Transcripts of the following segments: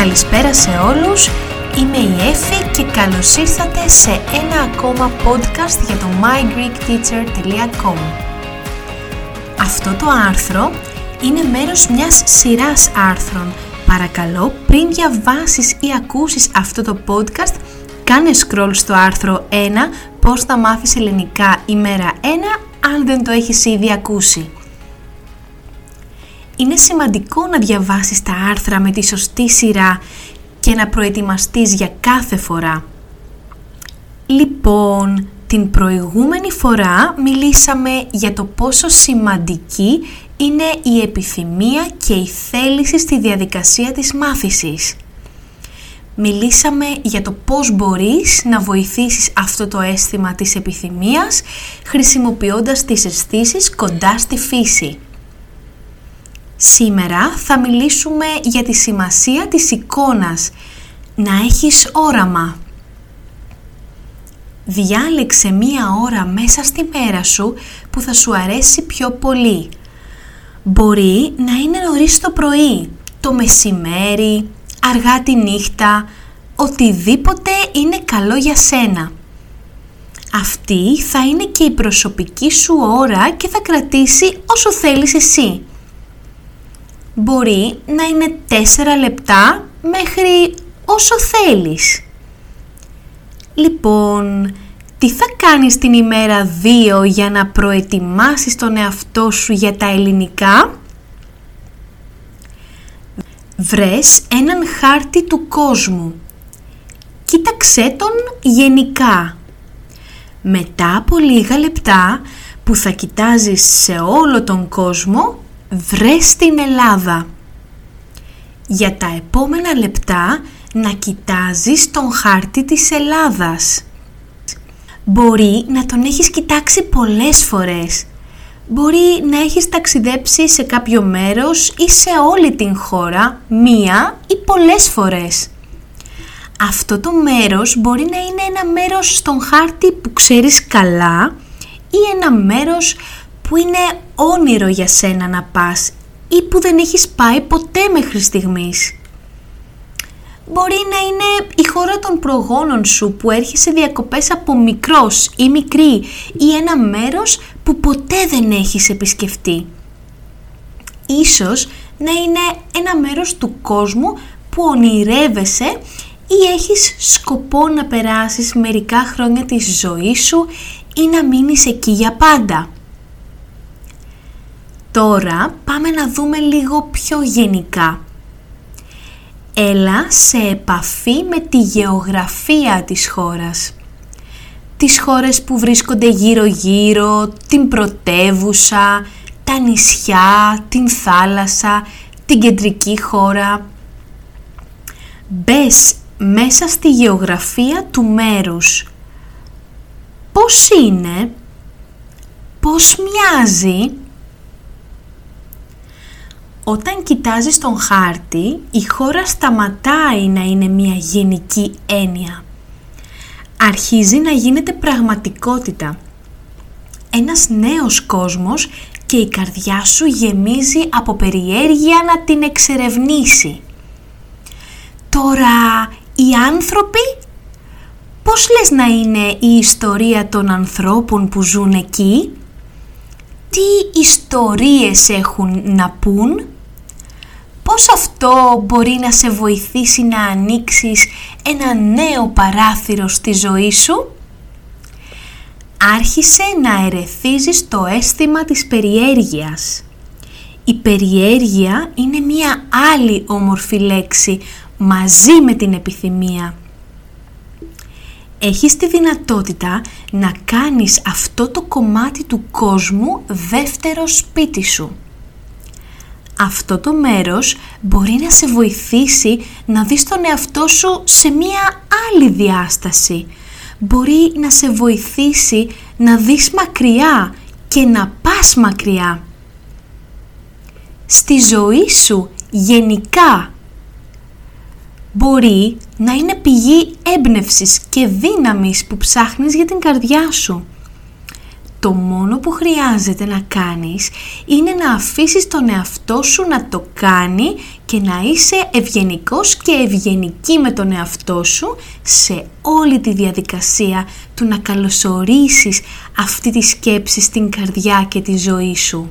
Καλησπέρα σε όλους, είμαι η Εφη και καλώς ήρθατε σε ένα ακόμα podcast για το mygreekteacher.com Αυτό το άρθρο είναι μέρος μιας σειράς άρθρων. Παρακαλώ, πριν διαβάσεις ή ακούσεις αυτό το podcast, κάνε scroll στο άρθρο 1 πώς θα μάθεις ελληνικά ημέρα 1 αν δεν το έχεις ήδη ακούσει. Είναι σημαντικό να διαβάσεις τα άρθρα με τη σωστή σειρά και να προετοιμαστείς για κάθε φορά. Λοιπόν, την προηγούμενη φορά μιλήσαμε για το πόσο σημαντική είναι η επιθυμία και η θέληση στη διαδικασία της μάθησης. Μιλήσαμε για το πώς μπορείς να βοηθήσεις αυτό το αίσθημα της επιθυμίας χρησιμοποιώντας τις αισθήσεις κοντά στη φύση. Σήμερα θα μιλήσουμε για τη σημασία της εικόνας, να έχεις όραμα. Διάλεξε μία ώρα μέσα στη μέρα σου που θα σου αρέσει πιο πολύ. Μπορεί να είναι νωρίς το πρωί, το μεσημέρι, αργά τη νύχτα, οτιδήποτε είναι καλό για σένα. Αυτή θα είναι και η προσωπική σου ώρα και θα κρατήσει όσο θέλεις εσύ μπορεί να είναι 4 λεπτά μέχρι όσο θέλεις. Λοιπόν, τι θα κάνεις την ημέρα 2 για να προετοιμάσεις τον εαυτό σου για τα ελληνικά; Βρες έναν χάρτη του κόσμου. Κοίταξέ τον γενικά. Μετά από λίγα λεπτά που θα κοιτάζεις σε όλο τον κόσμο, βρες την Ελλάδα. Για τα επόμενα λεπτά να κοιτάζεις τον χάρτη της Ελλάδας. Μπορεί να τον έχεις κοιτάξει πολλές φορές. Μπορεί να έχεις ταξιδέψει σε κάποιο μέρος ή σε όλη την χώρα μία ή πολλές φορές. Αυτό το μέρος μπορεί να είναι ένα μέρος στον χάρτη που ξέρεις καλά ή ένα μέρος που είναι όνειρο για σένα να πας ή που δεν έχεις πάει ποτέ μέχρι στιγμής. Μπορεί να είναι η χώρα των προγόνων σου που έρχεσαι διακοπές από μικρός ή μικρή ή ένα μέρος που ποτέ δεν έχεις επισκεφτεί. Ίσως να είναι ένα μέρος του κόσμου που ονειρεύεσαι ή έχεις σκοπό να περάσεις μερικά χρόνια της ζωής σου ή να μείνεις εκεί για πάντα. Τώρα πάμε να δούμε λίγο πιο γενικά. Έλα σε επαφή με τη γεωγραφία της χώρας. Τις χώρες που βρίσκονται γύρω-γύρω, την πρωτεύουσα, τα νησιά, την θάλασσα, την κεντρική χώρα. Μπες μέσα στη γεωγραφία του μέρους. Πώς είναι, πώς μοιάζει, όταν κοιτάζεις τον χάρτη, η χώρα σταματάει να είναι μια γενική έννοια. Αρχίζει να γίνεται πραγματικότητα. Ένας νέος κόσμος και η καρδιά σου γεμίζει από περιέργεια να την εξερευνήσει. Τώρα, οι άνθρωποι, πώς λες να είναι η ιστορία των ανθρώπων που ζουν εκεί; Τι ιστορίες έχουν να πούν; Πώς αυτό μπορεί να σε βοηθήσει να ανοίξεις ένα νέο παράθυρο στη ζωή σου; Άρχισε να ερεθίζεις το αίσθημα της περιέργειας. Η περιέργεια είναι μία άλλη όμορφη λέξη μαζί με την επιθυμία. Έχεις τη δυνατότητα να κάνεις αυτό το κομμάτι του κόσμου δεύτερο σπίτι σου αυτό το μέρος μπορεί να σε βοηθήσει να δεις τον εαυτό σου σε μία άλλη διάσταση. Μπορεί να σε βοηθήσει να δεις μακριά και να πας μακριά. Στη ζωή σου γενικά μπορεί να είναι πηγή έμπνευσης και δύναμης που ψάχνεις για την καρδιά σου. Το μόνο που χρειάζεται να κάνεις είναι να αφήσεις τον εαυτό σου να το κάνει και να είσαι ευγενικός και ευγενική με τον εαυτό σου σε όλη τη διαδικασία του να καλωσορίσεις αυτή τη σκέψη στην καρδιά και τη ζωή σου.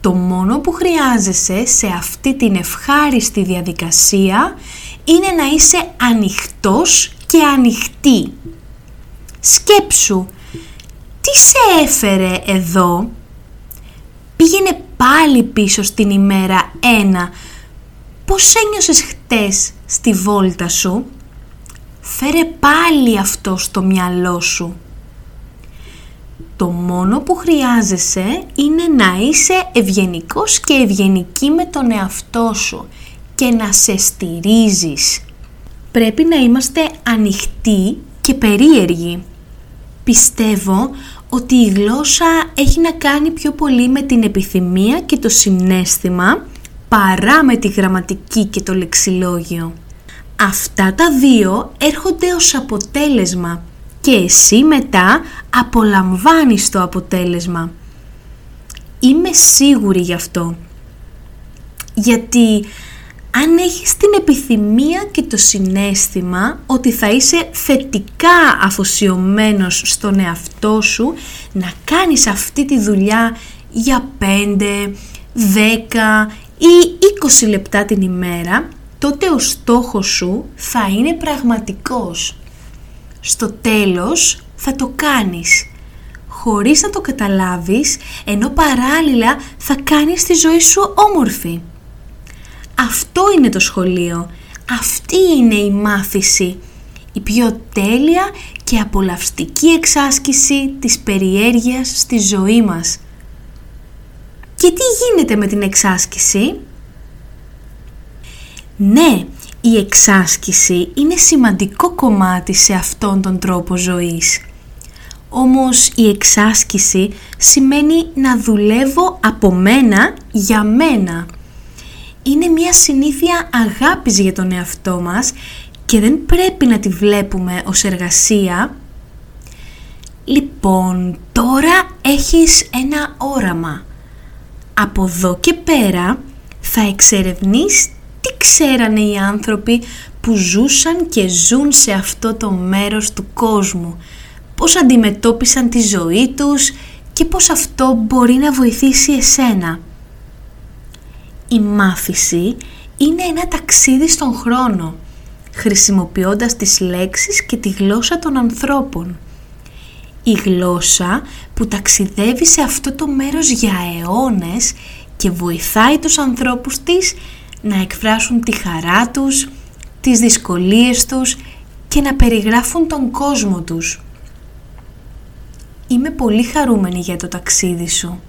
Το μόνο που χρειάζεσαι σε αυτή την ευχάριστη διαδικασία είναι να είσαι ανοιχτός και ανοιχτή. Σκέψου, τι σε έφερε εδώ; Πήγαινε πάλι πίσω στην ημέρα 1. Πώς ένιωσες χτες στη βόλτα σου; Φέρε πάλι αυτό στο μυαλό σου. Το μόνο που χρειάζεσαι είναι να είσαι ευγενικός και ευγενική με τον εαυτό σου και να σε στηρίζεις. Πρέπει να είμαστε ανοιχτοί και περίεργοι. Πιστεύω ότι η γλώσσα έχει να κάνει πιο πολύ με την επιθυμία και το συνέστημα παρά με τη γραμματική και το λεξιλόγιο. Αυτά τα δύο έρχονται ως αποτέλεσμα και εσύ μετά απολαμβάνεις το αποτέλεσμα. Είμαι σίγουρη γι' αυτό. Γιατί αν έχεις την επιθυμία και το συνέστημα ότι θα είσαι θετικά αφοσιωμένος στον εαυτό σου να κάνεις αυτή τη δουλειά για 5, 10 ή 20 λεπτά την ημέρα, τότε ο στόχος σου θα είναι πραγματικός. Στο τέλος θα το κάνεις χωρίς να το καταλάβεις, ενώ παράλληλα θα κάνεις τη ζωή σου όμορφη. Αυτό είναι το σχολείο. Αυτή είναι η μάθηση. Η πιο τέλεια και απολαυστική εξάσκηση της περιέργειας στη ζωή μας. Και τι γίνεται με την εξάσκηση; Ναι, η εξάσκηση είναι σημαντικό κομμάτι σε αυτόν τον τρόπο ζωής. Όμως η εξάσκηση σημαίνει να δουλεύω από μένα για μένα είναι μια συνήθεια αγάπης για τον εαυτό μας και δεν πρέπει να τη βλέπουμε ως εργασία. Λοιπόν, τώρα έχεις ένα όραμα. Από εδώ και πέρα θα εξερευνείς τι ξέρανε οι άνθρωποι που ζούσαν και ζουν σε αυτό το μέρος του κόσμου, πώς αντιμετώπισαν τη ζωή τους και πώς αυτό μπορεί να βοηθήσει εσένα. Η μάθηση είναι ένα ταξίδι στον χρόνο, χρησιμοποιώντας τις λέξεις και τη γλώσσα των ανθρώπων. Η γλώσσα που ταξιδεύει σε αυτό το μέρος για αιώνες και βοηθάει τους ανθρώπους της να εκφράσουν τη χαρά τους, τις δυσκολίες τους και να περιγράφουν τον κόσμο τους. Είμαι πολύ χαρούμενη για το ταξίδι σου.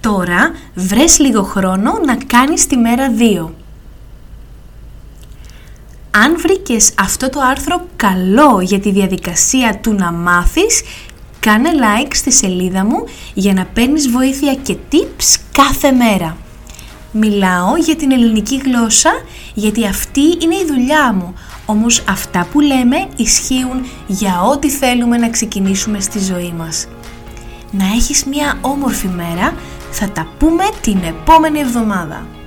Τώρα βρες λίγο χρόνο να κάνεις τη μέρα 2. Αν βρήκες αυτό το άρθρο καλό για τη διαδικασία του να μάθεις, κάνε like στη σελίδα μου για να παίρνεις βοήθεια και tips κάθε μέρα. Μιλάω για την ελληνική γλώσσα γιατί αυτή είναι η δουλειά μου, όμως αυτά που λέμε ισχύουν για ό,τι θέλουμε να ξεκινήσουμε στη ζωή μας. Να έχεις μια όμορφη μέρα θα τα πούμε την επόμενη εβδομάδα.